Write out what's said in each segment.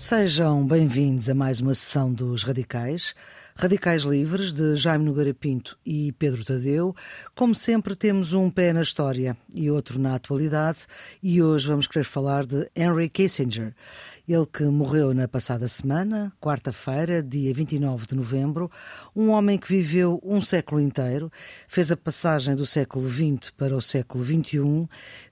Sejam bem-vindos a mais uma sessão dos Radicais. Radicais Livres, de Jaime Nogueira Pinto e Pedro Tadeu. Como sempre, temos um pé na história e outro na atualidade, e hoje vamos querer falar de Henry Kissinger. Ele que morreu na passada semana, quarta-feira, dia 29 de novembro, um homem que viveu um século inteiro, fez a passagem do século XX para o século XXI,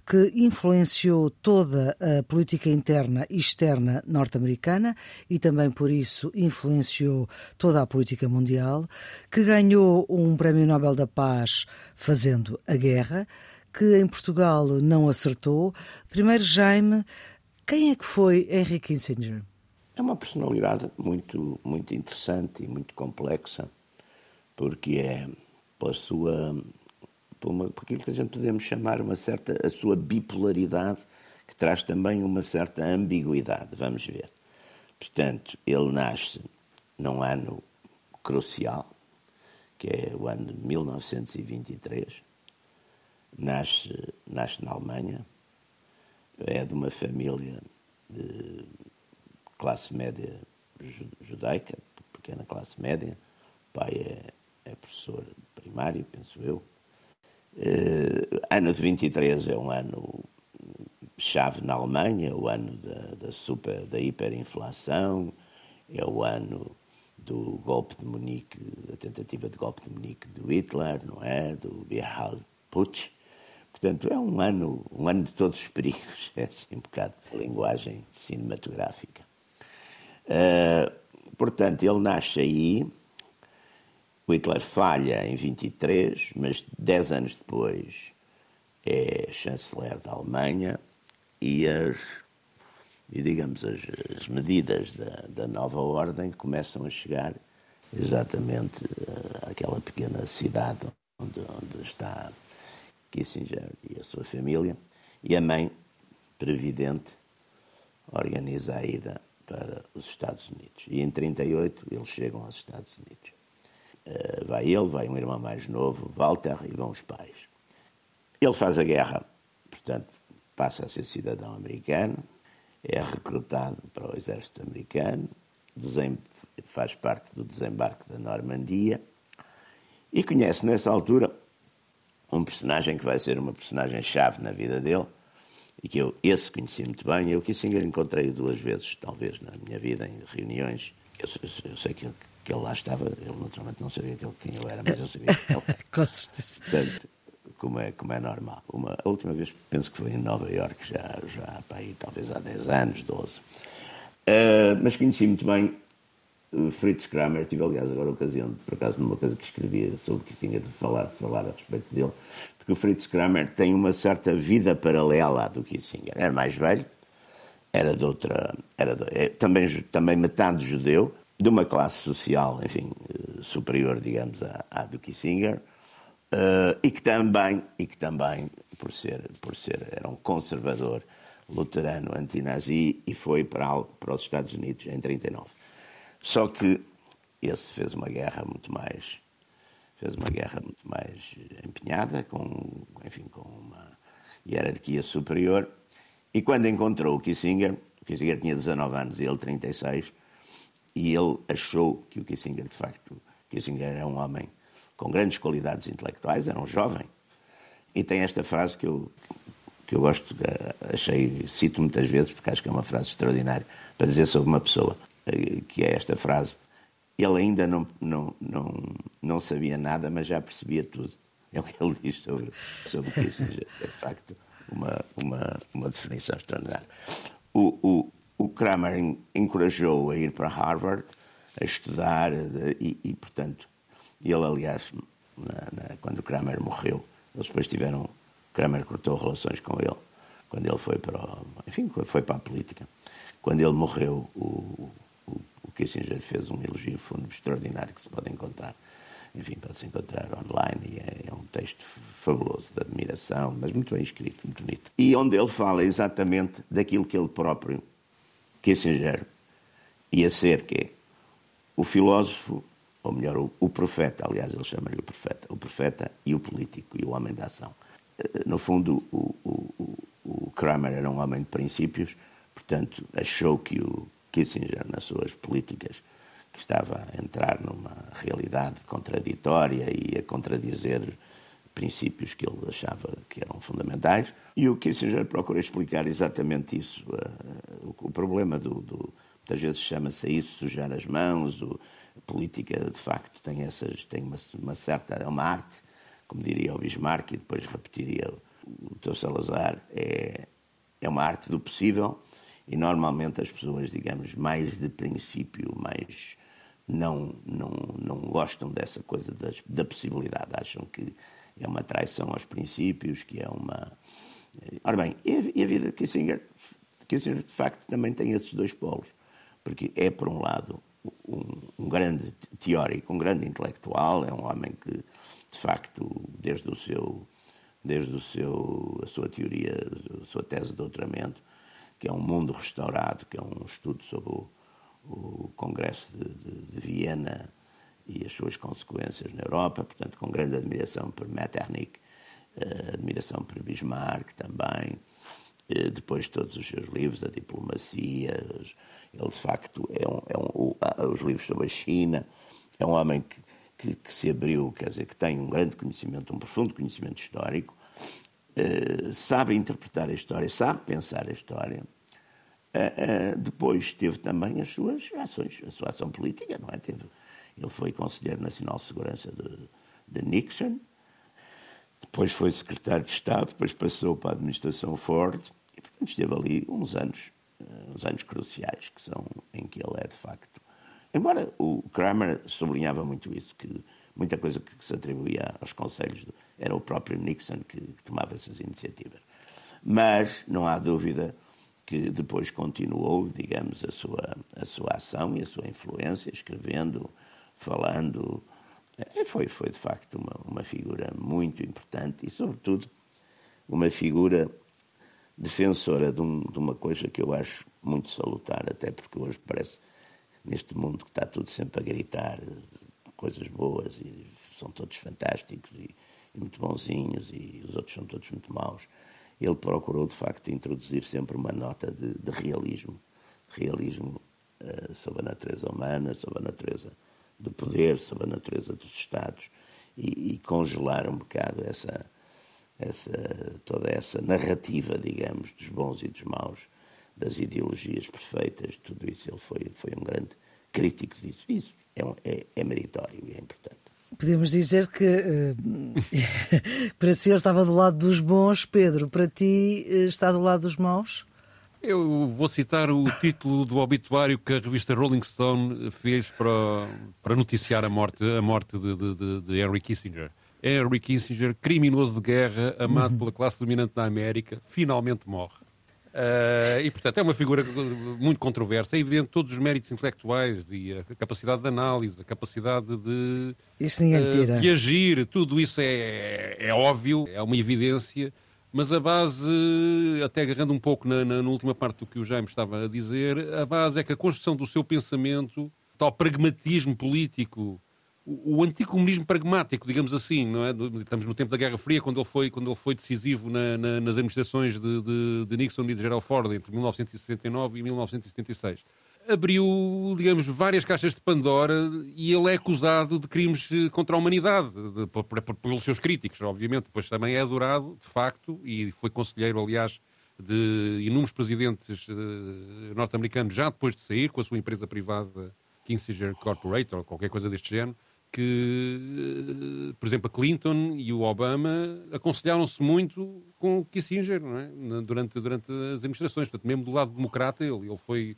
que influenciou toda a política interna e externa norte-americana e também por isso influenciou toda a política mundial, que ganhou um Prémio Nobel da Paz fazendo a guerra, que em Portugal não acertou. Primeiro, Jaime, quem é que foi Henry Kissinger? É uma personalidade muito, muito interessante e muito complexa, porque é pela sua, por, uma, por aquilo que a gente podemos chamar uma certa, a sua bipolaridade, que traz também uma certa ambiguidade, vamos ver. Portanto, ele nasce num ano crucial, que é o ano de 1923, nasce, nasce na Alemanha, é de uma família de classe média judaica, pequena classe média. O pai é, é professor primário, penso eu. Uh, ano de 23 é um ano chave na Alemanha, o ano da, da, super, da hiperinflação, é o ano do golpe de Munique, da tentativa de golpe de Munique do Hitler, não é? Do Gerhard Putsch. Portanto, é um ano, um ano de todos os perigos, é assim um bocado de linguagem cinematográfica. Uh, portanto, ele nasce aí, Hitler falha em 23, mas dez anos depois é chanceler da Alemanha e as, e digamos, as, as medidas da, da, nova ordem começam a chegar exatamente uh, àquela pequena cidade onde, onde está Kissinger e a sua família, e a mãe, previdente, organiza a ida para os Estados Unidos. E em 38 eles chegam aos Estados Unidos. Uh, vai ele, vai um irmão mais novo, Walter, e vão os pais. Ele faz a guerra, portanto, passa a ser cidadão americano, é recrutado para o exército americano, faz parte do desembarque da Normandia e conhece nessa altura um personagem que vai ser uma personagem-chave na vida dele e que eu, esse conheci muito bem. Eu, Kissinger, encontrei duas vezes, talvez, na minha vida, em reuniões. Eu, eu, eu sei que ele, que ele lá estava, ele naturalmente não sabia quem eu era, mas eu sabia que ele. Com certeza. Portanto, como é, como é normal. Uma, a última vez penso que foi em Nova Iorque, já, já para aí, talvez há 10 anos, 12. Uh, mas conheci muito bem Fritz Kramer, tive aliás agora a ocasião, por acaso, numa coisa que escrevia sobre Kissinger, de falar, de falar a respeito dele, porque o Fritz Kramer tem uma certa vida paralela do Kissinger. Era mais velho, era de outra. Era de, é, também, também metade judeu, de uma classe social, enfim, eh, superior, digamos, à, à do Kissinger, uh, e que também, e que também por, ser, por ser, era um conservador luterano anti-nazi e foi para, para os Estados Unidos em 39. Só que esse fez uma guerra muito mais fez uma guerra muito mais empenhada, com, enfim, com uma hierarquia superior. E quando encontrou o Kissinger, o Kissinger tinha 19 anos e ele 36, e ele achou que o Kissinger, de facto, Kissinger era um homem com grandes qualidades intelectuais, era um jovem. E tem esta frase que eu, que eu gosto, achei, cito muitas vezes, porque acho que é uma frase extraordinária, para dizer sobre uma pessoa. Eh, que é esta frase. Ele ainda não, não, não, não sabia nada, mas já percebia tudo. É o que ele diz sobre, sobre Kissinger. É, de facto, uma, uma, uma definição extraordinária. O, o, o Kramer encorajou a ir para Harvard, a estudar, e, e portanto, ele, aliás, na, na, quando o Kramer morreu, eles depois tiveram. Kramer cortou relações com ele, quando ele foi para, enfim, foi para a política. Quando ele morreu, o, Kissinger fez um elogio fúnebre extraordinário que se pode encontrar, enfim, pode-se encontrar online e é, é, um texto fabuloso, de admiração, mas muito bem escrito, muito bonito. E onde ele fala exatamente daquilo que ele próprio, Kissinger, ia ser, que é o filósofo, ou melhor, o, o profeta, aliás, ele chama-lhe o profeta, o profeta e o político e o homem da ação. Eh, no fundo, o, o, o Kramer era um homem de princípios, portanto, achou que o Kissinger, nas suas políticas, que estava a entrar numa realidade contraditória e a contradizer princípios que ele achava que eram fundamentais. E o Kissinger procura explicar exatamente isso. O problema do, do muitas vezes chama-se isso sujar as mãos, o, a política de facto tem essas tem uma, uma, certa é uma arte, como diria o Bismarck e depois repetiria o, o Teu Salazar, é é uma arte do possível e normalmente as pessoas, digamos, mais de princípio, mais não, não, não gostam dessa coisa das, da possibilidade, acham que é uma traição aos princípios, que é uma. Ora bem, e a, e a vida de Kissinger, Kissinger de facto também tem esses dois polos, porque é, por um lado, um, um, grande teórico, um grande intelectual, é um homem que, de facto, desde o seu, desde o seu, a sua teoria, a sua tese de doutoramento, que é um mundo restaurado, que é um estudo sobre o, o Congresso de, de, de, Viena e as suas consequências na Europa, portanto, com grande admiração por Metternich, uh, admiração por Bismarck também, uh, depois todos os seus livros, a diplomacia, ele de facto é um, é um, os livros sobre a China, é um homem que, que, que, se abriu, quer dizer, que tem um grande conhecimento, um profundo conhecimento histórico, eh, sabe interpretar a história, sabe pensar a história. Uh, depois teve também as suas ações, a sua ação política, não é? Teve, ele foi Conselheiro Nacional de Segurança de, de, Nixon, depois foi Secretário de Estado, depois passou para a administração Ford e, portanto, esteve ali uns anos, uns anos cruciais, que são em que ele é, de facto. Embora o Kramer sublinhava muito isso, que muita coisa que se atribuía aos conselhos, era o próprio Nixon que, que tomava essas iniciativas. Mas não há dúvida que depois continuou, digamos, a sua, a sua ação e a sua influência, escrevendo, falando. É, foi, foi de facto uma, uma figura muito importante e, sobretudo, uma figura defensora de, um, de, uma coisa que eu acho muito salutar, até porque hoje parece, neste mundo que está tudo sempre a gritar, coisas boas e são todos fantásticos e, e muito bonzinhos e os outros são todos muito maus. Ele procurou, de facto, introduzir sempre uma nota de, de realismo, realismo uh, sobre a natureza humana, sobre a natureza do poder, sobre a natureza dos Estados e, e congelar um bocado essa, essa, toda essa narrativa, digamos, dos bons e dos maus, das ideologias perfeitas, tudo isso. Ele foi, foi um grande crítico disso. Isso é, um, é, é meritório e é importante. Podemos dizer que uh, para si ele estava do lado dos bons, Pedro, para ti uh, está do lado dos maus? Eu vou citar o título do obituário que a revista Rolling Stone fez para, para noticiar a morte, a morte de, de, de Henry Kissinger. Henry Kissinger, criminoso de guerra, amado uhum. pela classe dominante da América, finalmente morre. Uh, e, portanto, é uma figura muito controversa. É evidente todos os méritos intelectuais e a capacidade de análise, a capacidade de, uh, de agir, tudo isso é, é óbvio, é uma evidência. Mas a base, até agarrando um pouco na, na, na, última parte do que o Jaime estava a dizer, a base é que a construção do seu pensamento, tal pragmatismo político, o, anticomunismo pragmático, digamos assim, não é? Estamos no tempo da Guerra Fria, quando ele foi, quando ele foi decisivo na, na, nas administrações de, de, de, Nixon e de Gerald Ford entre 1969 e 1976. Abriu, digamos, várias caixas de Pandora e ele é acusado de crimes contra a humanidade, de, por, pelos seus críticos, obviamente. Depois também é adorado, de facto, e foi conselheiro, aliás, de inúmeros presidentes uh, norte-americanos já depois de sair com a sua empresa privada Kissinger Corporate ou qualquer coisa deste género que, por exemplo, a Clinton e o Obama aconselharam-se muito com o Kissinger é? durante, durante as administrações. Portanto, mesmo do lado democrata, ele, ele foi.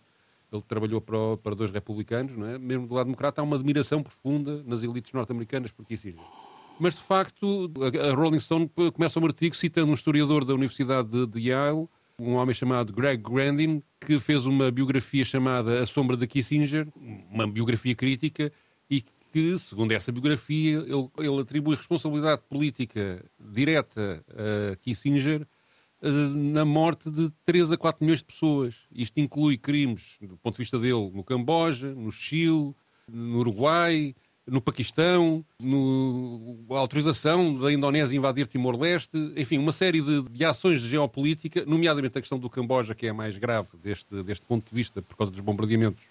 Ele trabalhou para, para dois republicanos, é? mesmo do lado democrata, há uma admiração profunda nas elites norte-americanas por Kissinger. Mas, de facto, a Rolling Stone começa um artigo citando um historiador da Universidade de, de Yale, um homem chamado Greg Grandin, que fez uma biografia chamada A Sombra de Kissinger, uma biografia crítica, e que, segundo essa biografia, ele, ele atribui responsabilidade política direta a Kissinger eh, na morte de 3 a 4 milhões de pessoas. Isto inclui crimes, do ponto de vista dele, no Camboja, no Chile, no Uruguai no Paquistão, no, a autorização da Indonésia invadir Timor-Leste, enfim, uma série de, de, ações de geopolítica, nomeadamente a questão do Camboja, que é a mais grave deste, deste ponto de vista, por causa dos bombardeamentos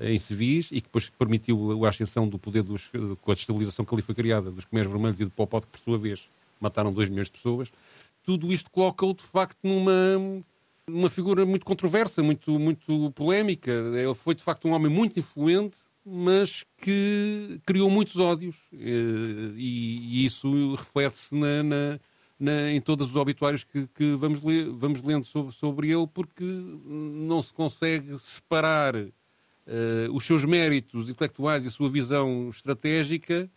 em civis e que depois permitiu a ascensão do poder dos, com a destabilização que ali foi criada dos Khmer Vermelhos e do Pol Pot, que por sua vez mataram 2 milhões de pessoas. Tudo isto coloca-o de facto numa, numa figura muito controversa, muito, muito polémica. Ele foi de facto um homem muito influente, mas que criou muitos ódios eh, e, e isso reflete-se na, na, na, em todos os obituários que, que vamos, ler, vamos lendo sobre, sobre, ele, porque não se consegue separar uh, os seus méritos intelectuais e a sua visão estratégica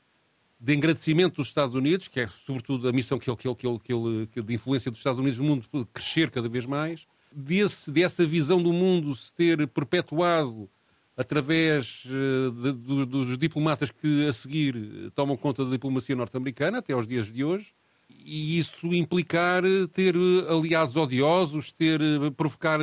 de engrandecimento dos Estados Unidos, que é sobretudo a missão que ele, que ele, que ele, que ele de influência dos Estados Unidos no mundo crescer cada vez mais, desse, dessa visão do mundo se ter perpetuado através uh, de, de, dos diplomatas que a seguir tomam conta da diplomacia norte-americana até aos dias de hoje, e isso implicar ter aliados odiosos, ter provocar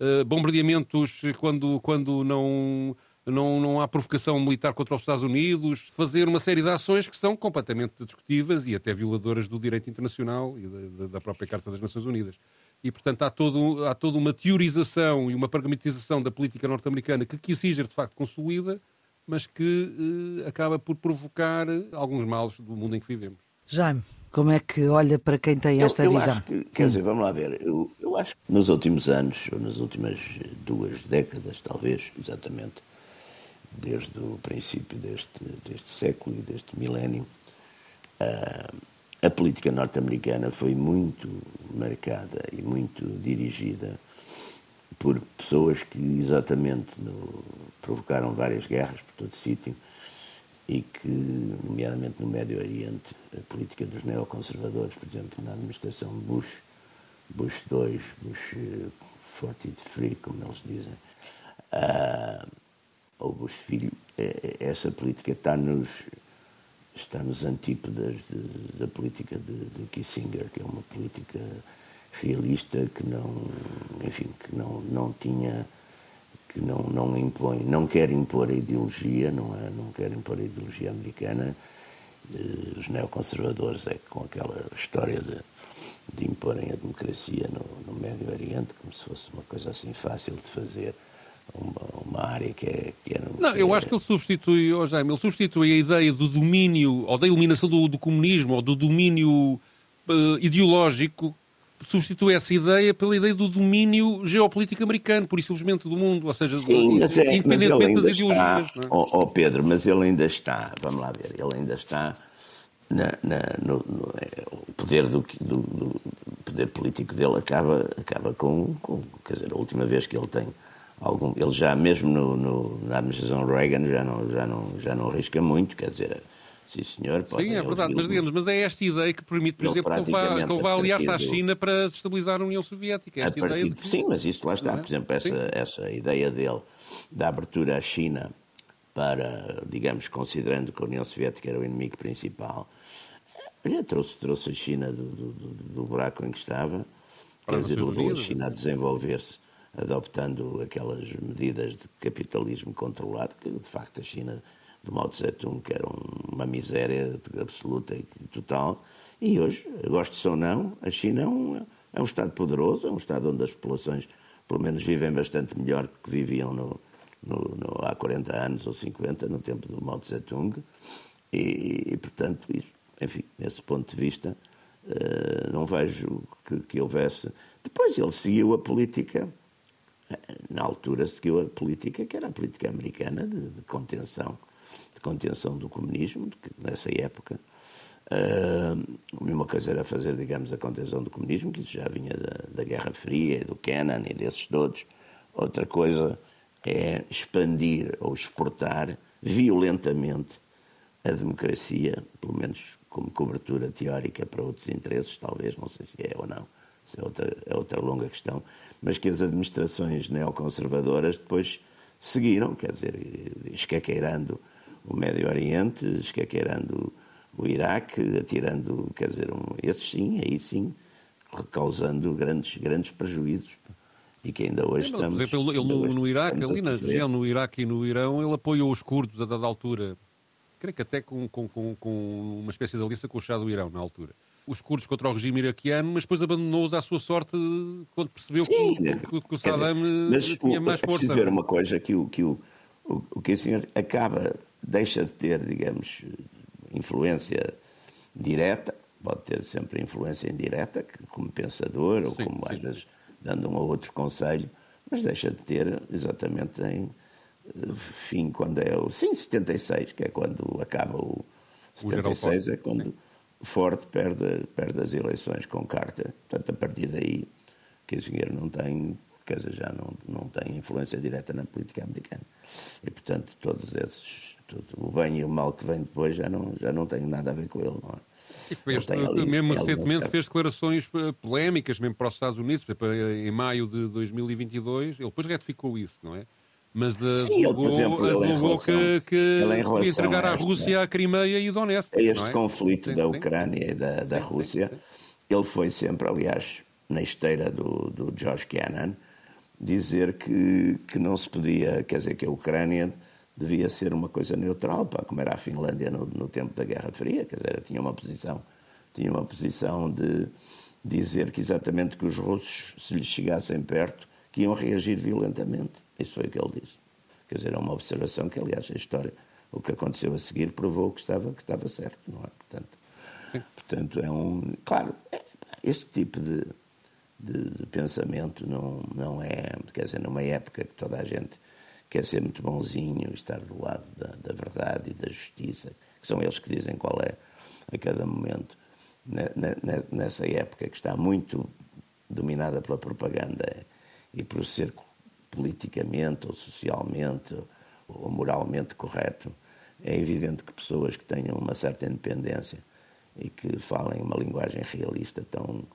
uh, bombardeamentos quando, quando não, não, não há provocação militar contra os Estados Unidos, fazer uma série de ações que são completamente discutíveis e até violadoras do direito internacional e da, da própria Carta das Nações Unidas e, portanto, há, todo, há toda uma teorização e uma pragmatização da política norte-americana que Kissinger, de facto, consolida, mas que eh, acaba por provocar alguns males do mundo em que vivemos. Jaime, como é que olha para quem tem esta eu, eu visão? Que, quer dizer, vamos lá ver, eu, eu acho que nos últimos anos, ou nas últimas duas décadas, talvez, exatamente, desde o princípio deste, deste século e deste milénio, uh, a política norte-americana foi muito marcada e muito dirigida por pessoas que exatamente no, provocaram várias guerras por todo sítio e que, nomeadamente no Médio Oriente, a política dos neoconservadores, por exemplo, na administração Bush, Bush II, Bush 43, como eles dizem, uh, ou Bush filho, é, é, essa política está nos está nos antípodas de, da política de, de, Kissinger, que é uma política realista que não, enfim, que não, não tinha, que não, não impõe, não quer impor a ideologia, não, é, não quer impor a ideologia americana. Eh, os neoconservadores é com aquela história de, de imporem a democracia no, no Médio Oriente, como se fosse uma coisa assim fácil de fazer, uma, uma área que é. Que é não, eu acho que ele substitui, oh Jaime, ele substitui a ideia do domínio, ou da eliminação do, do comunismo, ou do domínio uh, ideológico, substitui essa ideia pela ideia do domínio geopolítico americano, por simplesmente do mundo, ou seja, Sim, mas é, independentemente das ideologias. Está, é? oh, oh, Pedro, mas ele ainda está, vamos lá ver, ele ainda está na, na, no, no, é, o poder do, do, do, poder político dele acaba, acaba com, com, quer dizer, a última vez que ele tem algum, ele já mesmo no, no, na administração Reagan já não, já, não, já não arrisca muito, quer dizer, sim senhor. Sim, é verdade, mas digamos, mas é esta ideia que permite, por exemplo, que ele vá, que ele vá aliar-se à China para destabilizar a União Soviética. Esta partir, ideia de... Sim, mas isso lá está, é? por exemplo, essa, essa ideia dele da abertura à China para, digamos, considerando que a União Soviética era o inimigo principal, olha, trouxe, trouxe a China do, do, do buraco em que estava, quer dizer, levou a China a desenvolver-se adoptando aquelas medidas de capitalismo controlado, que de facto a China de Mao Tse-tung que era uma miséria absoluta e total, e hoje, goste ou não, a China é um, é um Estado poderoso, é um Estado onde as populações, pelo menos, vivem bastante melhor que viviam no, no, no, há 40 anos ou 50, no tempo do Mao Tse-tung, e, e, portanto, isso, enfim, nesse ponto de vista, uh, não vejo que, que houvesse. Depois ele seguiu a política na altura seguiu a política que era a política americana de, de contenção, de contenção do comunismo, que, nessa época. Uh, a mesma coisa era fazer, digamos, a contenção do comunismo, que isso já vinha da, da Guerra Fria, do Kennan e desses todos. Outra coisa é expandir ou exportar violentamente a democracia, pelo menos como cobertura teórica para outros interesses, talvez, não sei se é ou não isso é outra, é outra longa questão, mas que as administrações neoconservadoras depois seguiram, quer dizer, escaqueirando o Médio Oriente, escaqueirando o Iraque, atirando, quer dizer, um, esses sim, aí sim, causando grandes, grandes prejuízos. E que ainda hoje estamos... Por exemplo, ele, no, no Iraque, ali na região, no Iraque e no Irão, ele apoiou os curdos a dada altura. Creio que até com, com, com, com uma espécie de aliança com o Shah do Irão, na altura. Os curdos contra o regime iraquiano, mas depois abandonou-os à sua sorte quando percebeu Sim, que, que, que, o Saddam dizer, tinha mais força. ver uma coisa, que o, que o, o, o Kissinger acaba, deixa de ter, digamos, influência direta, pode ter sempre influência indireta, como pensador, ou sim, como sim. às vezes dando um ou outro conselho, mas deixa de ter exatamente em eh, fim, quando é o. Sim, 76, que é quando acaba o. 76 o é quando. Sim Ford perde, perde as eleições com carta. Portanto, a partir daí, Kissinger não tem, quer dizer, já não, não tem influência direta na política americana. E, portanto, todos esses, tudo, o bem e o mal que vem depois já não, já não tem nada a ver com ele, não é? E fez, ali, mesmo recentemente fez declarações eh, polémicas, mesmo para os Estados Unidos, em maio de 2022, ele depois retificou isso, não é? mas Sim, ele, por exemplo, ele que, que ele entregar à Rússia a Crimeia e Donetsk. A este é? conflito sim, da Ucrânia sim. e da, da sim, Rússia, ele foi sempre, aliás, na esteira do, do George Kennan, dizer que, que não se podia, quer dizer, que a Ucrânia devia ser uma coisa neutral, para como era a Finlândia no, no tempo da Guerra Fria, quer dizer, tinha uma posição, tinha uma posição de dizer que exatamente que os russos, se lhes chegassem perto, que iam reagir violentamente. Isso foi o que ele disse. Quer dizer, é uma observação que, aliás, a história, o que aconteceu a seguir, provou que estava, que estava certo, não é? Portanto, portanto é um. Claro, é, este tipo de, de, de, pensamento não, não é. Quer dizer, numa época que toda a gente quer ser muito bonzinho, estar do lado da, da verdade e da justiça, que são eles que dizem qual é a cada momento. Nessa época que está muito dominada pela propaganda e por ser politicamente ou socialmente ou moralmente correto, é evidente que pessoas que tenham uma certa independência e que falem uma linguagem realista tão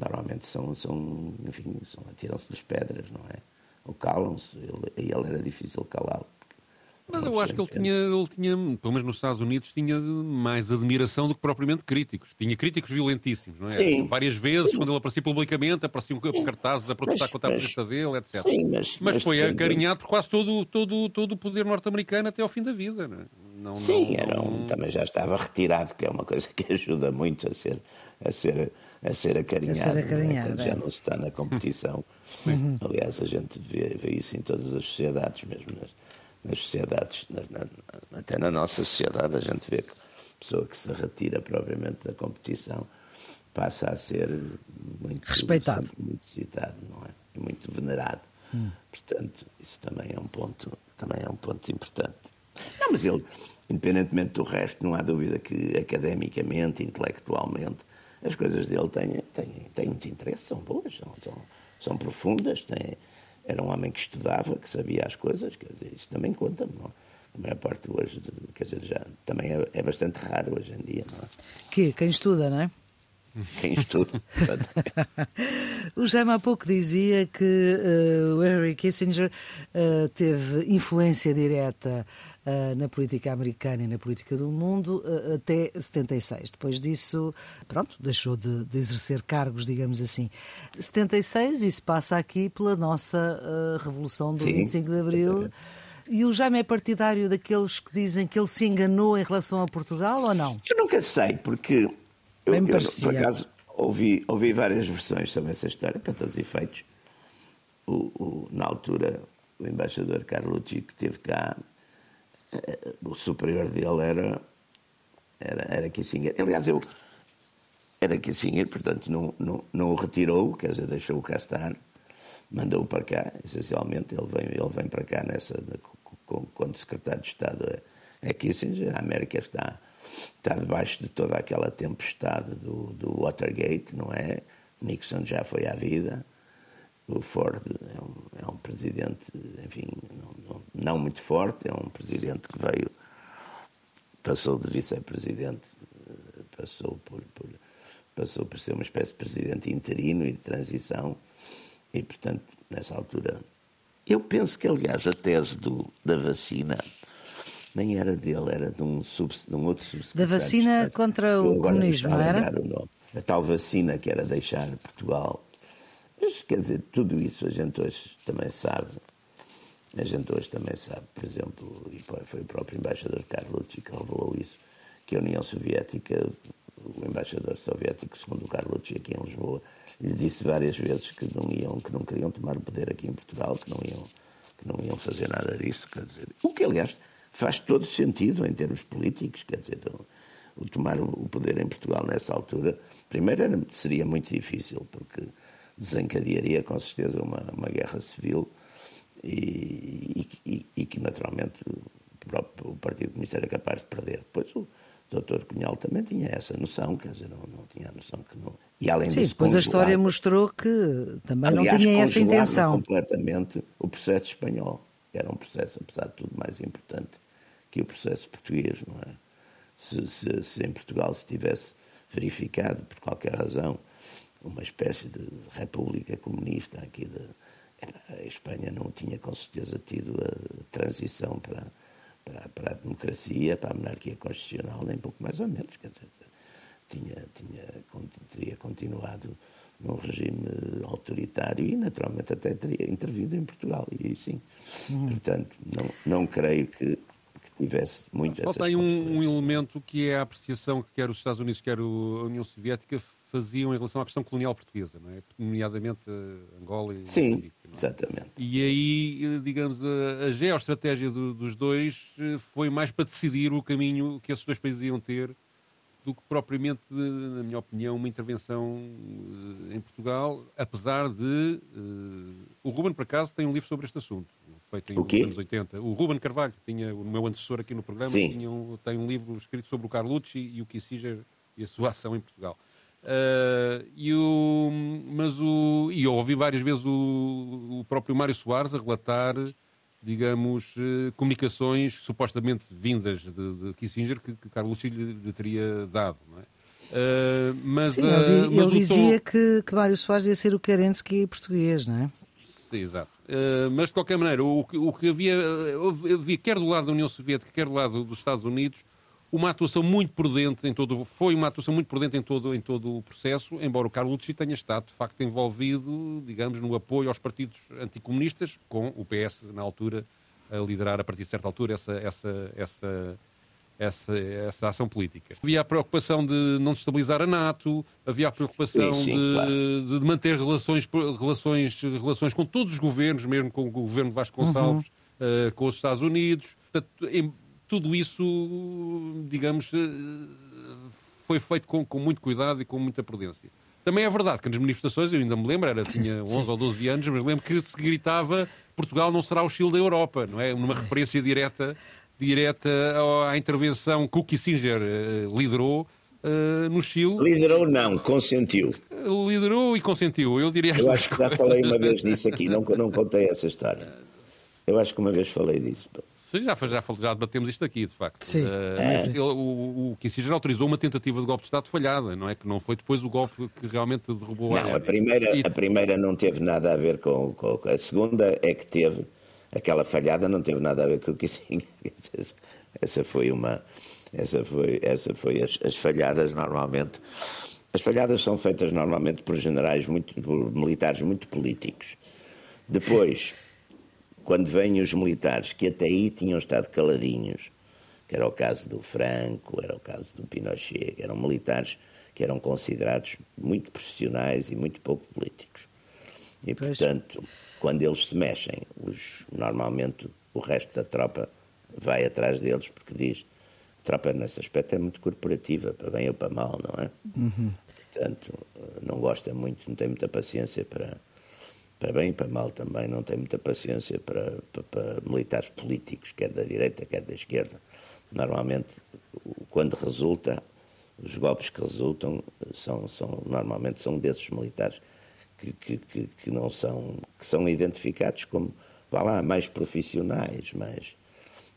normalmente são, são enfim, são, atiram-se das pedras, não é? Ou calam-se, ele, ele era difícil calá-lo. Mas eu acho que ele tinha, ele tinha, pelo menos nos Estados Unidos, tinha mais admiração do que propriamente críticos. Tinha críticos violentíssimos, não é? Sim. Várias vezes, sim. quando ele aparecia publicamente, apareciam sim. cartazes a protestar mas, contra a presença dele, etc. Sim, mas, mas, mas foi acarinhado por quase todo, todo, todo o poder norte-americano até ao fim da vida, não é? Não, sim, não, era um, também já estava retirado, que é uma coisa que ajuda muito a ser, a ser, a ser acarinhado. A ser acarinhado é? Já não se está na competição. Uhum. Aliás, a gente vê, vê isso em todas as sociedades, mesmo nas nas sociedades, na, na, até na nossa sociedade, a gente vê que a pessoa que se retira propriamente da competição passa a ser muito respeitado, muito citado, não é? E muito venerado. Hum. Portanto, isso também é um ponto, também é um ponto importante. Não, mas ele, independentemente do resto, não há dúvida que academicamente, intelectualmente, as coisas dele têm, têm, têm muito interesse, são boas, são, são, são profundas, têm, era um homem que estudava, que sabia as coisas, quer dizer, isso também conta, não é? A maior parte hoje, quer dizer, já também é, é bastante raro hoje em dia, não é? Que, quem estuda, não é? Quem estuda. o Jaime há pouco dizia que uh, o Henry Kissinger uh, teve influência direta uh, na política americana e na política do mundo até 76. Depois disso, pronto, deixou de, de, exercer cargos, digamos assim. 76, isso passa aqui pela nossa Revolução do Sim, 25 de Abril. E o Jaime é partidário daqueles que dizem que ele se enganou em relação a Portugal ou não? Eu nunca sei, porque eu, Bem eu, por acaso, ouvi, ouvi várias versões sobre essa história, para todos os efeitos. O, o, na altura, o embaixador Carlucci, que esteve cá, eh, o superior dele era, era, era Kissinger. Aliás, eu era Kissinger, portanto, não, não, não o retirou, quer dizer, deixou-o cá estar, mandou-o para cá, essencialmente. Ele vem, ele vem para cá nessa, quando secretário de Estado é, é Kissinger, a América está está debaixo de toda aquela tempestade do, do Watergate, não é? Nixon já foi à vida, o Ford é um, é um presidente, enfim, não, não, não, muito forte, é um presidente que veio, passou de vice-presidente, passou por, por, passou por ser uma espécie de presidente interino e de transição, e portanto, nessa altura, eu penso que, aliás, a tese do, da vacina nem era dele, era de um, sub, de um outro Da vacina contra o comunismo, não era? O. A tal vacina que era deixar Portugal. Mas, quer dizer, tudo isso a gente hoje também sabe A gente hoje também sabe, por exemplo, e foi o próprio embaixador Carlucci que revelou isso, que a União Soviética, o embaixador soviético, segundo o Carlucci, aqui em Lisboa, lhe disse várias vezes que não iam, que não queriam tomar o poder aqui em Portugal, que não iam, que não iam fazer nada disso. Quer dizer, o que, aliás, faz todo sentido em termos políticos, quer dizer, o, o tomar o poder em Portugal nessa altura, primeiro era, seria muito difícil, porque desencadearia com certeza uma, uma guerra civil e, e, e, que naturalmente o, próprio, o Partido Comunista era capaz de perder. Depois o doutor Cunhal também tinha essa noção, quer dizer, não, não tinha a noção que não. E além Sim, disso, depois a história mostrou que também aliás, não tinha essa intenção. completamente o processo espanhol, que era um processo, apesar de tudo, mais importante que o processo português, não é? Se, se, se em Portugal se tivesse verificado, por qualquer razão, uma espécie de república comunista aqui de, a Espanha não tinha com certeza tido a transição para, para, para, a democracia, para a monarquia constitucional, nem pouco mais ou menos. Quer dizer, tinha, tinha, teria continuado num regime autoritário e, naturalmente, até teria intervido em Portugal. E aí sim. Hum. Portanto, não, não creio que, que tivesse muito Falta aí um, um, elemento que é a apreciação que quer os Estados Unidos, quer a União Soviética faziam em relação à questão colonial portuguesa, não é? nomeadamente Angola e Sim, Moçambique, é? exatamente. E aí, digamos, a, a geoestratégia do, dos dois eh, foi mais para decidir o caminho que esses dois países iam ter do que propriamente, na minha opinião, uma intervenção eh, em Portugal, apesar de... Uh, o Ruben, por acaso, tem um livro sobre este assunto, feito em anos 80. O Ruben Carvalho, tinha o meu antecessor aqui no programa, tinha um, tem um livro escrito sobre o Carlucci e o Kissinger e a sua ação em Portugal. Uh, e o, mas o, e eu ouvi várias vezes o, o próprio Mário Soares a relatar, digamos, uh, comunicações supostamente vindas de, de Kissinger que, que Carlos lhe, lhe teria dado, não é? Uh, mas, Sim, ele, mas ele dizia tom... que, que Mário Soares ia ser o Kerensky português, não é? Sim, exato. mas, de qualquer maneira, o, o que havia, havia, quer do lado da União Soviética, quer do lado dos Estados Unidos, uma atuação muito prudente em todo, foi uma atuação muito prudente em todo, em todo o processo, embora o Carlucci tenha estado de facto envolvido, digamos, no apoio aos partidos anticomunistas, com o PS na altura a liderar a partir de certa altura essa, essa, essa, essa, essa ação política. Havia a preocupação de não destabilizar a NATO, havia a preocupação sim, sim, de, claro. de, manter relações, relações, relações com todos os governos, mesmo com o governo de Vasco Gonçalves, uhum. uh, com os Estados Unidos. Portanto, em, tudo isso, digamos, eh, foi feito com, com, muito cuidado e com muita prudência. Também é verdade que nas manifestações, eu ainda me lembro, era, tinha 11 ou 12 anos, mas lembro que se gritava Portugal não será o Chile da Europa, não é? Numa referência direta, direta à intervenção que o Kissinger uh, liderou uh, no Chile. Liderou não, consentiu. Liderou e consentiu, eu diria Eu acho que já falei uma vez disso aqui, não, não contei essa história. Eu acho que uma vez falei disso. Sim, já, já, já debatemos isto aqui, de facto. Sim. Uh, é. ele, o, o Kissinger autorizou uma tentativa de golpe de Estado falhada, não é? Que não foi depois o golpe que realmente derrubou a Não, a primeira, e... a primeira não teve nada a ver com, com, A segunda é que teve. Aquela falhada não teve nada a ver com o Kissinger. Essa foi uma. Essa foi, essa foi as, as falhadas normalmente. As falhadas são feitas normalmente por generais, muito, por militares muito políticos. Depois quando vêm os militares que até aí tinham estado caladinhos, que era o caso do Franco, era o caso do Pinochet, que eram militares que eram considerados muito profissionais e muito pouco políticos. E, pois. portanto, quando eles se mexem, os, normalmente o resto da tropa vai atrás deles porque diz a tropa nesse aspecto é muito corporativa, para bem ou para mal, não é? Uhum. Portanto, não gosta muito, não tem muita paciência para, para bem e para mal também, não tem muita paciência para, para, para, militares políticos, quer da direita, quer da esquerda. Normalmente, quando resulta, os golpes que resultam são, são normalmente são desses militares que, que, que, que não são, que são identificados como, vá lá, mais profissionais, mas,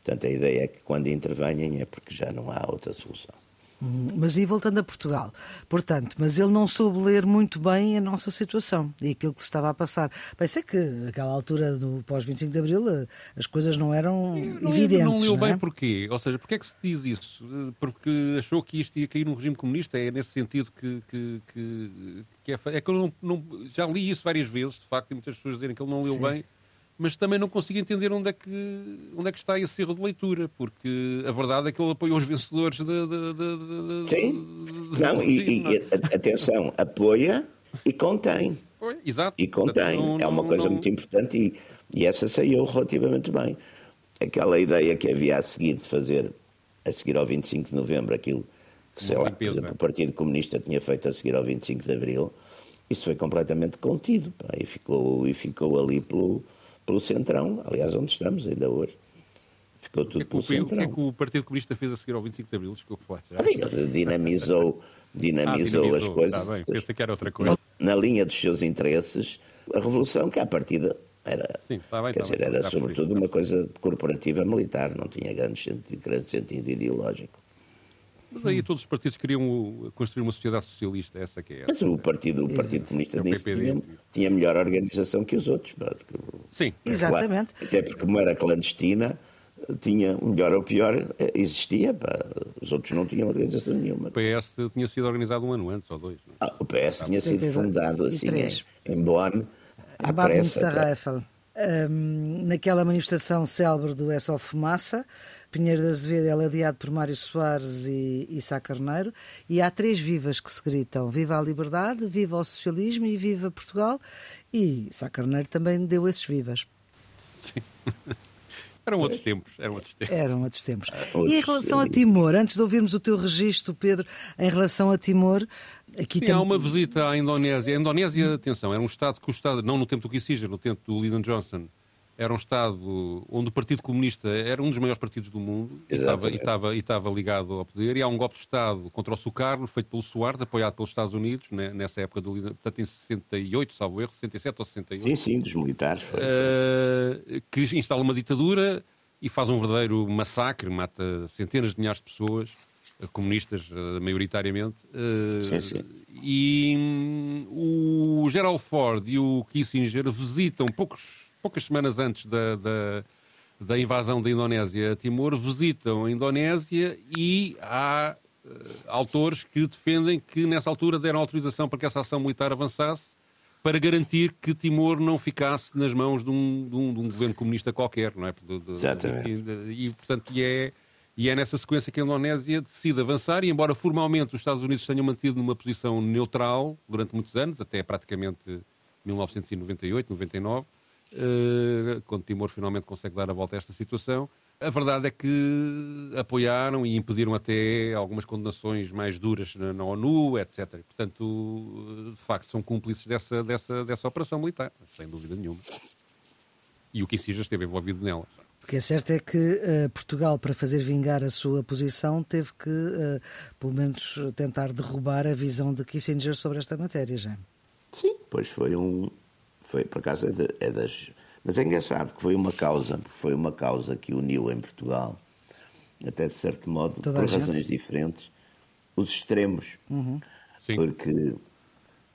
portanto, a ideia é que quando intervenham é porque já não há outra solução. Mas e voltando a Portugal, portanto, mas ele não soube ler muito bem a nossa situação e aquilo que se estava a passar. Pensei que naquela altura do pós-25 de Abril eh, as coisas não eram não, evidentes. Não leu não é? bem porquê? Ou seja, porquê é que se diz isso? Porque achou que isto ia cair num regime comunista? É nesse sentido que, que, que, que é, é que eu não, não, já li isso várias vezes, de facto, e muitas pessoas dizerem que ele não leu Sim. bem mas também não consigo entender onde é que, onde é que está esse erro de leitura, porque a verdade é que ele apoia os vencedores de. de, de, de Sim, não, e, e, atenção, apoia e contém. Exato. E contém, não, é uma coisa não... muito importante e, e essa saiu relativamente bem. Aquela ideia que havia a seguir de fazer, a seguir ao 25 de novembro, aquilo que, sei lá, exemplo, o Partido Comunista tinha feito a seguir ao 25 de abril, isso foi completamente contido pá, e, ficou, e ficou ali pelo, pelo centrão, aliás, onde estamos ainda hoje. Ficou tudo é pelo centrão. O que é que o Partido Comunista fez a seguir ao 25 de Abril? Desculpe lá. Já. dinamizou, dinamizou, ah, dinamizou as coisas. Tá bem, pensei que era outra coisa. Na linha dos seus interesses, a revolução que à partida era, Sim, tá bem, quer tá dizer, bem, era tá sobretudo uma coisa corporativa militar, não tinha grande sentido, grande sentido ideológico. Mas aí todos os partidos queriam construir uma sociedade socialista, essa que é. Mas o Partido, o partido Comunista disse tinha, tinha melhor organização que os outros. Sim. Exatamente. Claro, até porque como era clandestina, tinha, melhor ou pior, eh, existia. Pá. Os outros não tinham organização nenhuma. O PS tinha sido organizado um ano antes, ou dois. É? Ah, o PS tinha sido fundado assim em, em Bonn, à em pressa. Um, naquela manifestação célebre do SO Fumaça, Pinheiro de Azevedo é ladeado por Mário Soares e, e Sá Carneiro, e há três vivas que se gritam: Viva a liberdade, viva o socialismo e viva Portugal. E Sá Carneiro também deu esses vivas. Sim. Eram outros tempos, eram outros tempos. Eram outros tempos. E em relação a Timor, antes de ouvirmos o teu registro, Pedro, em relação a Timor, aqui Sim, tem... há uma visita à Indonésia. A Indonésia, atenção, era um Estado que o Estado, não no tempo do Kissinger, no tempo do Lyndon Johnson, era um Estado onde o Partido Comunista era um dos maiores partidos do mundo e estava, e, estava, e estava, ligado ao poder. E há um golpe de Estado contra o Sukarno, feito pelo Suarez, apoiado pelos Estados Unidos, né, nessa época, do, portanto em 68, salvo erro, 67 ou 68. Sim, sim, dos militares. Foi, Uh, que instala uma ditadura e faz um verdadeiro massacre, mata centenas de milhares de pessoas, eh, comunistas uh, maioritariamente. Sim, sim. E um, o Gerald Ford e o Kissinger visitam poucos poucas semanas antes da, da, da invasão da Indonésia a Timor, visitam a Indonésia e há uh, autores que defendem que nessa altura deram autorização para que essa ação militar avançasse para garantir que Timor não ficasse nas mãos de um, de um, de um governo comunista qualquer, não é? Exatamente. E, e, portanto, e é, e é nessa sequência que a Indonésia decide avançar, e embora formalmente os Estados Unidos tenham mantido numa posição neutral durante muitos anos, até praticamente 1998, 99, eh, quando Timor finalmente consegue dar a volta a esta situação. A verdade é que apoiaram e impediram até algumas condenações mais duras na, na ONU, etc. Portanto, de facto, são cúmplices dessa, dessa, dessa operação militar, sem dúvida nenhuma. E o Kissinger esteve envolvido nela. Porque é certo é que uh, Portugal, para fazer vingar a sua posição, teve que, uh, pelo menos, tentar derrubar a visão de Kissinger sobre esta matéria, já. Sim, pois foi um, foi, por acaso, é, de, é das. Mas é engraçado que foi uma causa, foi uma causa que uniu em Portugal, até de certo modo, Toda por razões diferentes, os extremos. Uhum. Porque.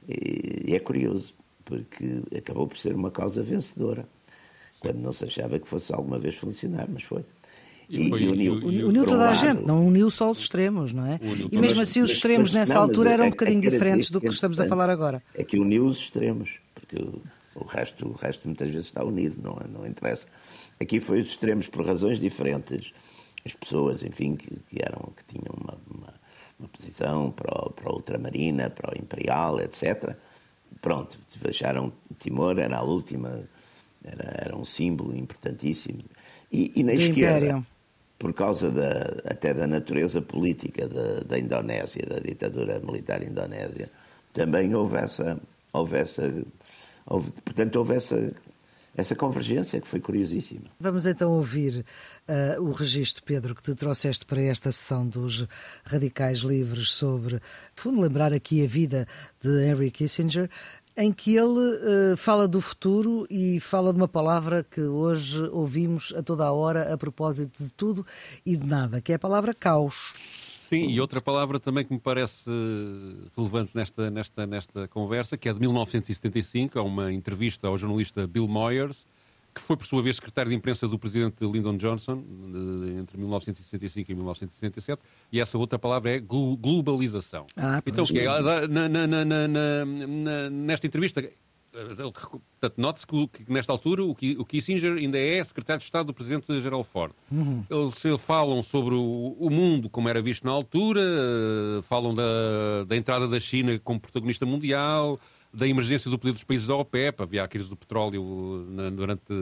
E, e é curioso, porque acabou por ser uma causa vencedora. Quando não se achava que fosse alguma vez funcionar, mas foi. E, e, uniu, uniu toda a lado, gente, não uniu só os extremos, não é? E mesmo assim os extremos nessa não, altura eram um bocadinho diferentes do que estamos a falar agora. É que uniu os extremos, porque o resto, o resto muitas vezes está unido, não, não interessa. Aqui foi os extremos por razões diferentes. As pessoas, enfim, que, que eram, que tinham uma, uma, uma, posição para, o, para a ultramarina, para o imperial, etc. Pronto, acharam Timor era a última, era, era um símbolo importantíssimo. E, e na Do esquerda, Império. por causa da, até da natureza política da, da Indonésia, da ditadura militar indonésia, também houve essa, houve essa Houve, portanto, houve essa, essa convergência que foi curiosíssima. Vamos então ouvir uh, o registro, Pedro, que te trouxeste para esta sessão dos Radicais Livres sobre, fundo, lembrar aqui a vida de Henry Kissinger, em que ele uh, fala do futuro e fala de uma palavra que hoje ouvimos a toda a hora a propósito de tudo e de nada, que é a palavra caos. Sim, e outra palavra também que me parece relevante nesta, nesta, nesta conversa, que é de 1975, é uma entrevista ao jornalista Bill Moyers, que foi, por sua vez, secretário de imprensa do presidente Lyndon Johnson, entre 1965 e 1967, e essa outra palavra é globalização. Ah, então, é, na, na, na, nesta entrevista, Portanto, note-se que, que, nesta altura o, o Kissinger ainda é secretário de Estado do presidente Gerald Ford. Uhum. Eles falam sobre o, o, mundo como era visto na altura, falam da, da entrada da China como protagonista mundial, da emergência do pedido dos países da OPEP, havia a crise do petróleo na, durante,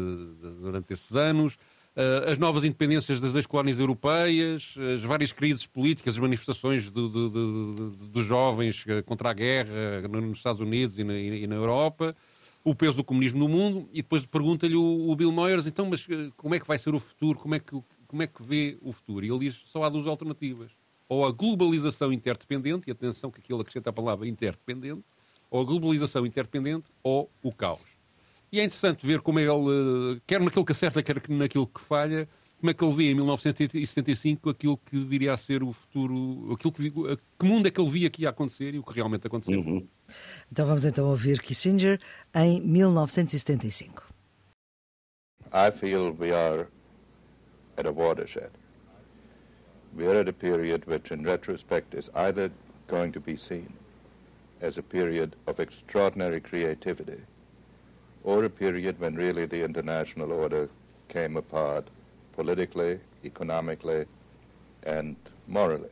durante esses anos, uh, as novas independências das ex-colónias europeias, as várias crises políticas, as manifestações do, do, do, dos jovens contra a guerra nos Estados Unidos e na, e na, Europa, o peso do comunismo no mundo, e depois pergunta-lhe o, o, Bill Moyers, então, mas como é que vai ser o futuro? Como é que, como é que vê o futuro? E ele diz, só há duas alternativas. Ou a globalização interdependente, e atenção que aquilo acrescenta a palavra interdependente, ou a globalização interdependente ou o caos. E é interessante ver como ele, quer naquilo que acerta, quer naquilo que falha, como é que ele vê em 1975 aquilo que viria a ser o futuro, aquilo que, que mundo é que ele via que ia acontecer e o que realmente aconteceu. Uhum. Então vamos então ouvir Kissinger em 1975. I feel we are at a watershed. We are at a period which in retrospect is either going to be seen as a period of extraordinary creativity, or a period when really the international order came apart politically, economically and morally.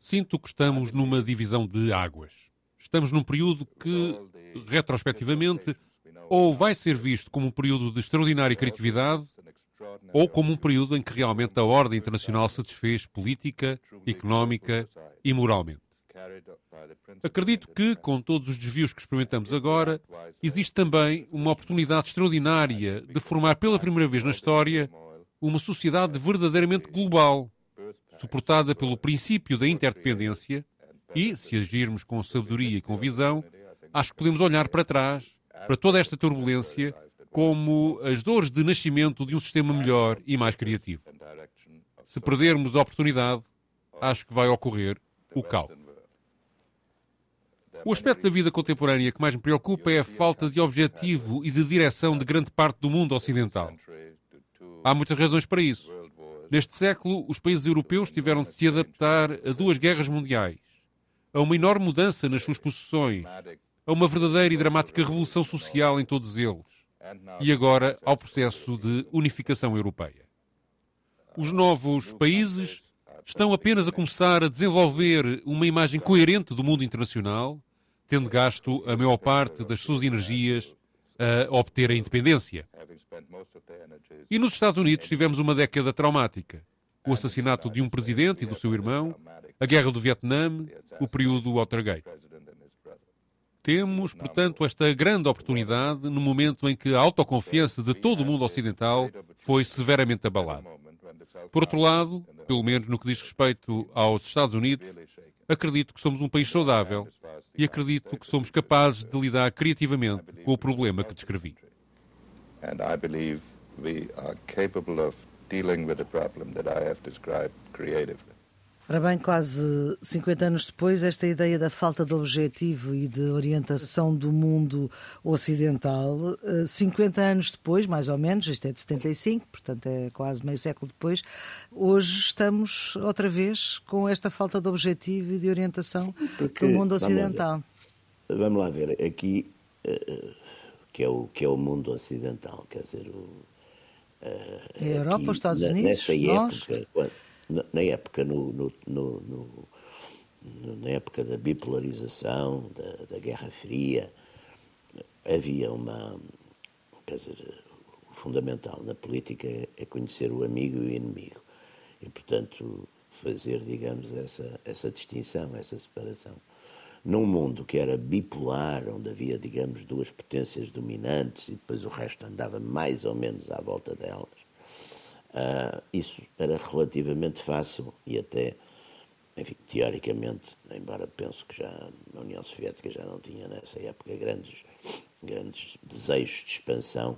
Sinto que estamos numa divisão de águas. Estamos num período que, retrospectivamente, ou vai ser visto como um período de extraordinária criatividade, ou como um período em que realmente a ordem internacional se desfez política, económica e moralmente. Acredito que, com todos os desvios que experimentamos agora, existe também uma oportunidade extraordinária de formar pela primeira vez na história uma sociedade verdadeiramente global, suportada pelo princípio da interdependência e, se agirmos com sabedoria e com visão, acho que podemos olhar para trás, para toda esta turbulência, como as dores de nascimento de um sistema melhor e mais criativo. Se perdermos a oportunidade, acho que vai ocorrer o caos. O aspecto da vida contemporânea que mais me preocupa é a falta de objetivo e de direção de grande parte do mundo ocidental. Há muitas razões para isso. Neste século, os países europeus tiveram de se adaptar a duas guerras mundiais, a uma enorme mudança nas suas posições, a uma verdadeira e dramática revolução social em todos eles, e agora ao processo de unificação europeia. Os novos países estão apenas a começar a desenvolver uma imagem coerente do mundo internacional tendo gasto a maior parte das suas energias a obter a independência. E nos Estados Unidos tivemos uma década traumática. O assassinato de um presidente e do seu irmão, a guerra do Vietnã, o período Watergate. Temos, portanto, esta grande oportunidade no momento em que a autoconfiança de todo o mundo ocidental foi severamente abalada. Por outro lado, pelo menos no que diz respeito aos Estados Unidos, acredito que somos um país saudável e acredito que somos capazes de lidar criativamente com o problema que descrevi. And I believe we are capable of dealing with the problem that I have described creatively. Ora bem, quase 50 anos depois, esta ideia da falta de objetivo e de orientação do mundo ocidental, 50 eh, anos depois, mais ou menos, isto é de 75, portanto é quase meio século depois, hoje estamos outra vez com esta falta de objetivo e de orientação Porque, do mundo ocidental. Vamos lá, vamos lá ver, aqui, uh, que, é o, que é o mundo ocidental, quer dizer, o, uh, a Europa, aqui, os Estados Unidos, nessa nós... época, quando, na época no, no, no, na época da bipolarização, da, da, Guerra Fria, havia uma. Quer dizer, o fundamental na política é conhecer o amigo e o inimigo. E, portanto, fazer, digamos, essa, essa distinção, essa separação. Num mundo que era bipolar, onde havia, digamos, duas potências dominantes e depois o resto andava mais ou menos à volta delas, Uh, isso era relativamente fácil e até, enfim, teoricamente, embora penso que já a União Soviética já não tinha nessa época grandes, grandes desejos de expansão,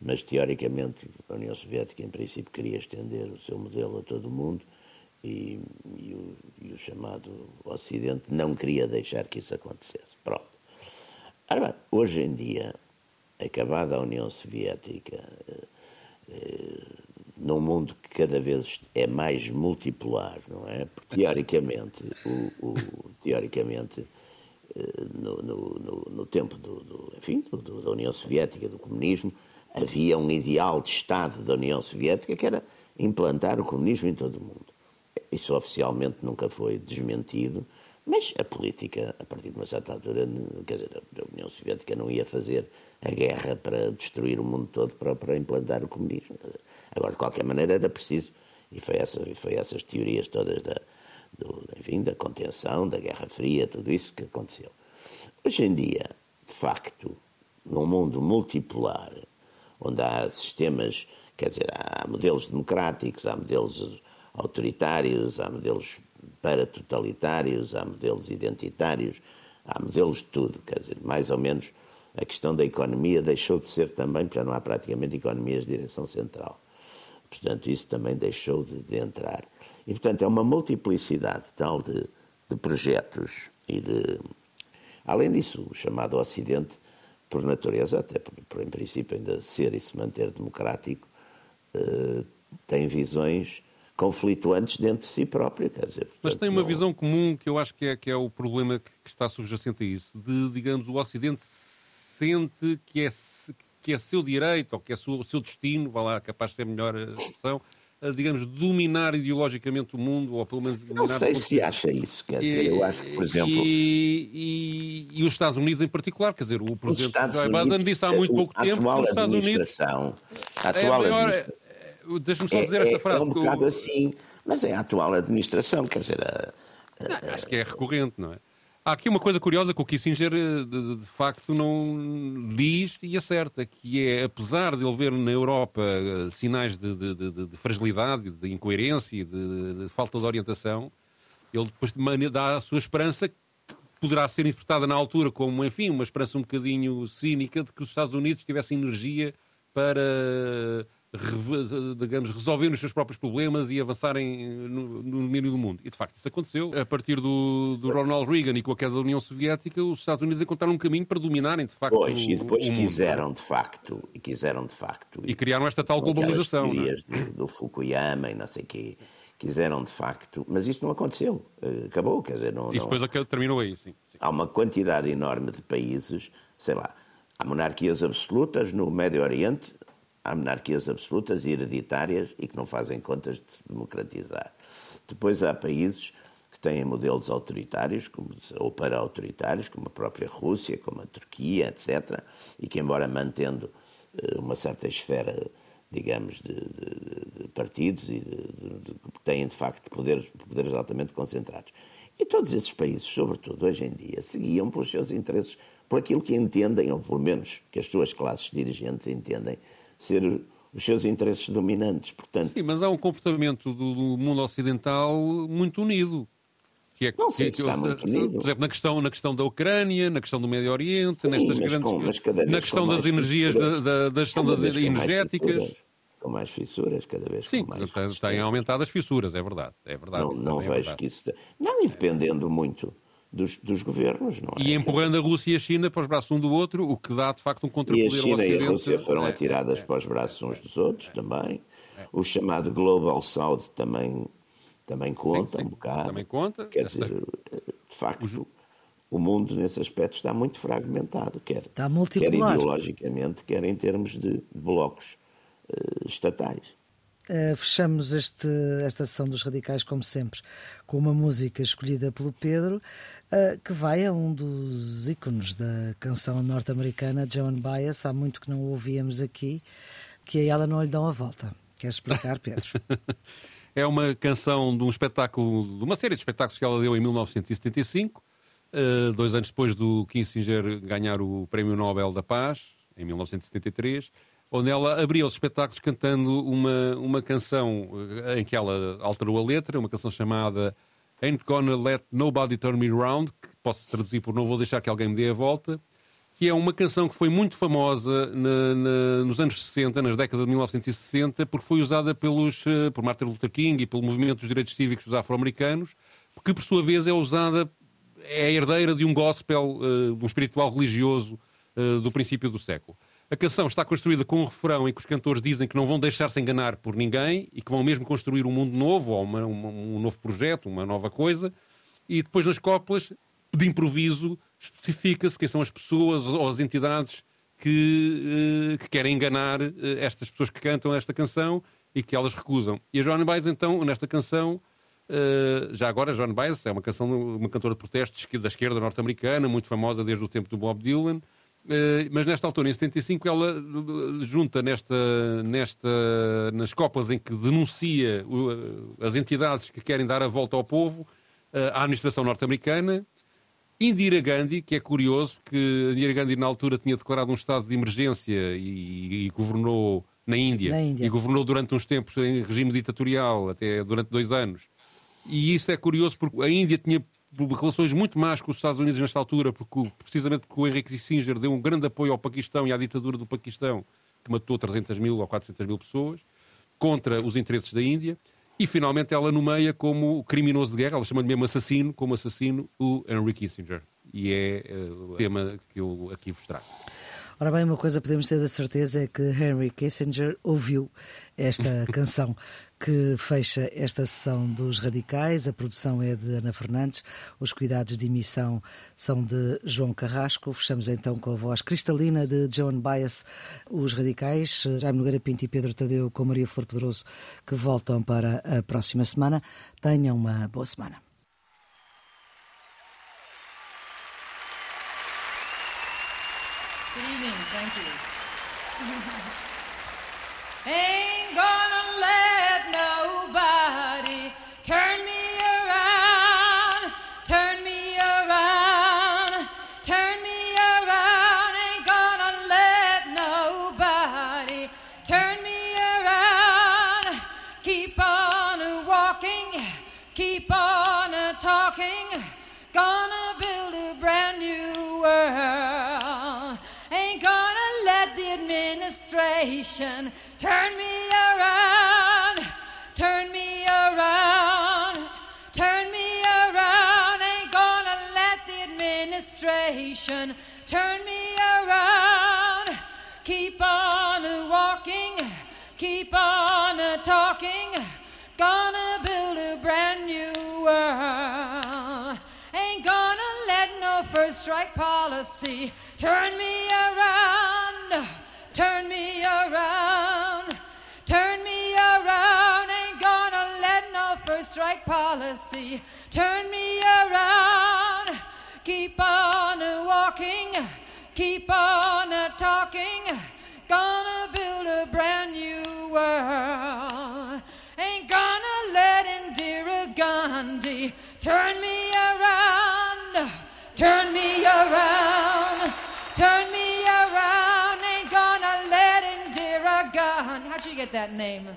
mas teoricamente a União Soviética em princípio queria estender o seu modelo a todo o mundo e, e, o, e o, chamado Ocidente não queria deixar que isso acontecesse. Pronto. Ora hoje em dia, acabada a União Soviética, eh, eh, num mundo que cada vez é mais multipolar, não é? Porque, teoricamente, o, o, teoricamente no, no, no, tempo do, do enfim, do, da União Soviética, do comunismo, havia um ideal de Estado da União Soviética que era implantar o comunismo em todo o mundo. Isso oficialmente nunca foi desmentido, mas a política, a partir de uma certa altura, quer dizer, a União Soviética não ia fazer a guerra para destruir o mundo todo para, para implantar o comunismo. Agora, de qualquer maneira, era preciso, e foi, essa, foi essas teorias todas da, do, enfim, da contenção, da Guerra Fria, tudo isso que aconteceu. Hoje em dia, de facto, num mundo multipolar, onde há sistemas, quer dizer, há modelos democráticos, há modelos autoritários, há modelos paratotalitários, há modelos identitários, há modelos de tudo, quer dizer, mais ou menos a questão da economia deixou de ser também, já não há praticamente economias de direção central. Portanto, isso também deixou de, de entrar. E, portanto, é uma multiplicidade tal de, de projetos e de. Além disso, o chamado Ocidente, por natureza, até por, por em princípio ainda ser e se manter democrático, eh, tem visões conflituantes dentro de si próprio. Quer dizer, portanto, Mas tem uma não... visão comum que eu acho que é, que é o problema que, que está subjacente a isso, de, digamos, o Ocidente sente que é, que é seu direito, ou que é o seu destino, vá lá, capaz de ser melhor a expressão, a, digamos, dominar ideologicamente o mundo, ou pelo menos dominar... Não sei se acha isso, quer dizer, eu acho que, por exemplo... E, e, e, os Estados Unidos em particular, quer dizer, o Presidente Joe Biden disse há muito pouco tempo que os Estados Unidos... A atual é a maior, Deixa-me só dizer é, esta frase. É um bocado assim, mas é a atual administração, quer dizer... A, a, não, acho que é recorrente, não é? Há aqui uma coisa curiosa que o Kissinger, eh, de, de, facto, não diz e acerta, que é, apesar de ele ver na Europa eh, sinais de, de, de fragilidade, de incoerência, de, falta de orientação, ele depois dá a sua esperança, que poderá ser interpretada na altura como, enfim, uma esperança um bocadinho cínica de que os Estados Unidos tivessem energia para digamos, resolverem os seus próprios problemas e avançarem no, no domínio do mundo. E, de facto, isso aconteceu. A partir do, do, Ronald Reagan e com a queda da União Soviética, os Estados Unidos encontraram um caminho para dominarem, de facto, pois, e depois o quiseram, mundo. de facto, e quiseram, de facto... E, criaram esta tal globalização. Não é? do, do Fukuyama e não sei o quê quiseram de facto, mas isso não aconteceu, eh, acabou, quer dizer, não... Isso não... depois terminou aí, sim, sim. Há uma quantidade enorme de países, sei lá, há monarquias absolutas no Médio Oriente, Há monarquias absolutas e hereditárias e que não fazem contas de se democratizar. Depois há países que têm modelos autoritários como, ou para-autoritários, como a própria Rússia, como a Turquia, etc., e que, embora mantendo eh, uma certa esfera, digamos, de, de, de partidos e de, têm, de facto, poderes, poderes altamente concentrados. E todos esses países, sobretudo hoje em dia, seguiam pelos seus interesses, por aquilo que entendem, ou pelo menos que as suas classes dirigentes entendem, ser os seus interesses dominantes. Portanto, Sim, mas há um comportamento do, do mundo ocidental muito unido. Que é, não sei que, se está muito unido. Por exemplo, na questão, na questão da Ucrânia, na questão do Médio Oriente, Sim, nestas grandes. Com, na questão das energias, da, da, da, questão das energéticas. Com mais fissuras, cada vez Sim, mais Sim, têm aumentado as fissuras, é verdade. É verdade não não é vejo verdade. que isso. Não, e dependendo muito dos, dos, governos, não é? E empurrando a Rússia e a China para os braços um do outro, o que dá de facto um contrapoder ao Ocidente. E a China e a Rússia foram é, atiradas é, para os braços uns dos outros também. O chamado Global South também, também conta sim, sim. um bocado. Também conta. Quer dizer, de facto, o mundo nesse aspecto está muito fragmentado, quer, está quer ideologicamente, quer em termos de blocos uh, estatais. Uh, fechamos este, esta sessão dos Radicais, como sempre, com uma música escolhida pelo Pedro, uh, que vai a um dos ícones da canção norte-americana, Joan Baez. Há muito que não ouvíamos aqui, que a ela não lhe dão a volta. Queres explicar, Pedro? é uma canção de um espetáculo, de uma série de espetáculos que ela deu em 1975, uh, dois anos depois do Kissinger ganhar o Prémio Nobel da Paz, em 1973 onde ela abria os espetáculos cantando uma, uma canção eh, em que ela alterou a letra, uma canção chamada Ain't Gonna Let Nobody Turn Me Around, que posso traduzir por Não Vou Deixar Que Alguém Me Dê a Volta, que é uma canção que foi muito famosa na, na, nos anos 60, nas décadas de 1960, porque foi usada pelos, eh, por Martin Luther King e pelo movimento dos direitos cívicos dos afro-americanos, que por sua vez é usada, é herdeira de um gospel, uh, de um espiritual religioso do princípio do século. A canção está construída com um refrão em que os cantores dizem que não vão deixar-se enganar por ninguém e que vão mesmo construir um mundo novo ou uma, uma, um novo projeto, uma nova coisa. E depois nas coplas de improviso, especifica-se quem são as pessoas ou as entidades que, que querem enganar estas pessoas que cantam esta canção e que elas recusam. E a Joan Baez, então, nesta canção, uh, já agora, Joan Baez é uma canção, uma cantora de protestos da esquerda norte-americana, muito famosa desde o tempo do Bob Dylan, mas nesta altura, em 75, ela eh, junta nesta, nesta, nas copas em que denuncia as entidades que querem dar a volta ao povo, à administração norte-americana, Indira Gandhi, que é curioso, porque Indira Gandhi na altura tinha declarado um estado de emergência e, e governou na Índia, na Índia, e governou durante uns tempos em regime ditatorial, até durante dois anos. E isso é curioso porque a Índia tinha relações muito más com os Estados Unidos nesta altura, porque, precisamente porque o Henry Kissinger deu um grande apoio ao Paquistão e à ditadura do Paquistão, que matou 300 mil ou 400 mil pessoas, contra os interesses da Índia. E finalmente ela nomeia como criminoso de guerra, ela chama-lhe mesmo assassino, como assassino, o Henry Kissinger. E é uh, o tema que eu aqui vos trago. Ora bem, uma coisa podemos ter da certeza é que Henry Kissinger ouviu esta canção que fecha esta sessão dos Radicais. A produção é de Ana Fernandes, os cuidados de emissão são de João Carrasco. Fechamos então com a voz cristalina de John Bias, os Radicais, Jaime Nogueira Pinto e Pedro Tadeu com Maria Flor Poderoso, que voltam para a próxima semana. Tenham uma boa semana. Good evening. Thank you. Ain't gonna let administration turn me around, turn me around, turn me around. Ain't gonna let the administration turn me around. Keep on walking, keep on talking. Gonna build a brand new world. Ain't gonna let no first strike policy turn me around, turn me around, turn me around. Ain't gonna let no first strike policy turn me around. Keep on walking, keep on talking. Gonna build a brand new world. Ain't gonna let Indira Gandhi turn me around, turn me around, That name?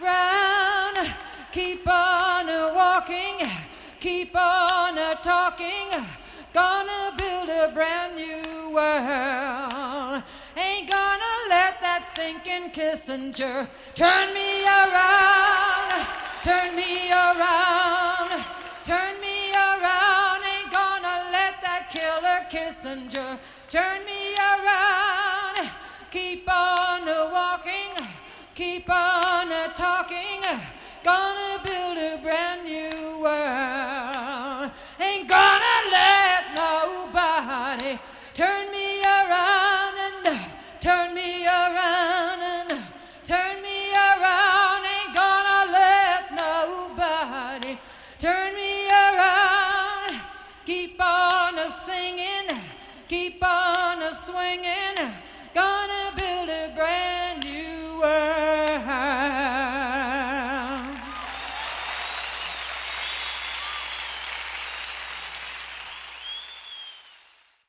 Round, keep on walking, keep on talking. Gonna build a brand new world. Ain't gonna let that stinking Kissinger turn me around, turn me around, turn me around. Ain't gonna let that killer Kissinger turn me around. Keep on a talking. Uh, gonna build a brand new world. Ain't gonna let nobody turn me around and uh, turn me around and turn me around. Ain't gonna let nobody turn me around. Keep on a singing, keep on a swinging.